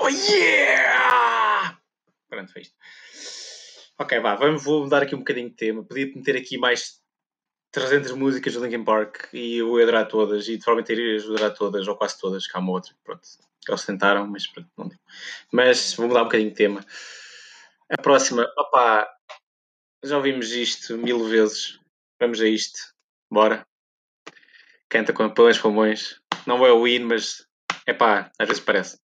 Oh yeah! Pronto, foi isto. Ok, vá, vamos, vou mudar aqui um bocadinho de tema. Podia meter aqui mais 300 músicas do Linkin Park e eu ia adorar todas, e de forma inteira eu adorar todas, ou quase todas, cá uma outra. Pronto, eles tentaram, mas pronto, não deu. Mas vou mudar um bocadinho de tema. A próxima, opá, já ouvimos isto mil vezes. Vamos a isto. Bora. Canta com pelas pulmões. Não é o win, mas é pá, às vezes parece.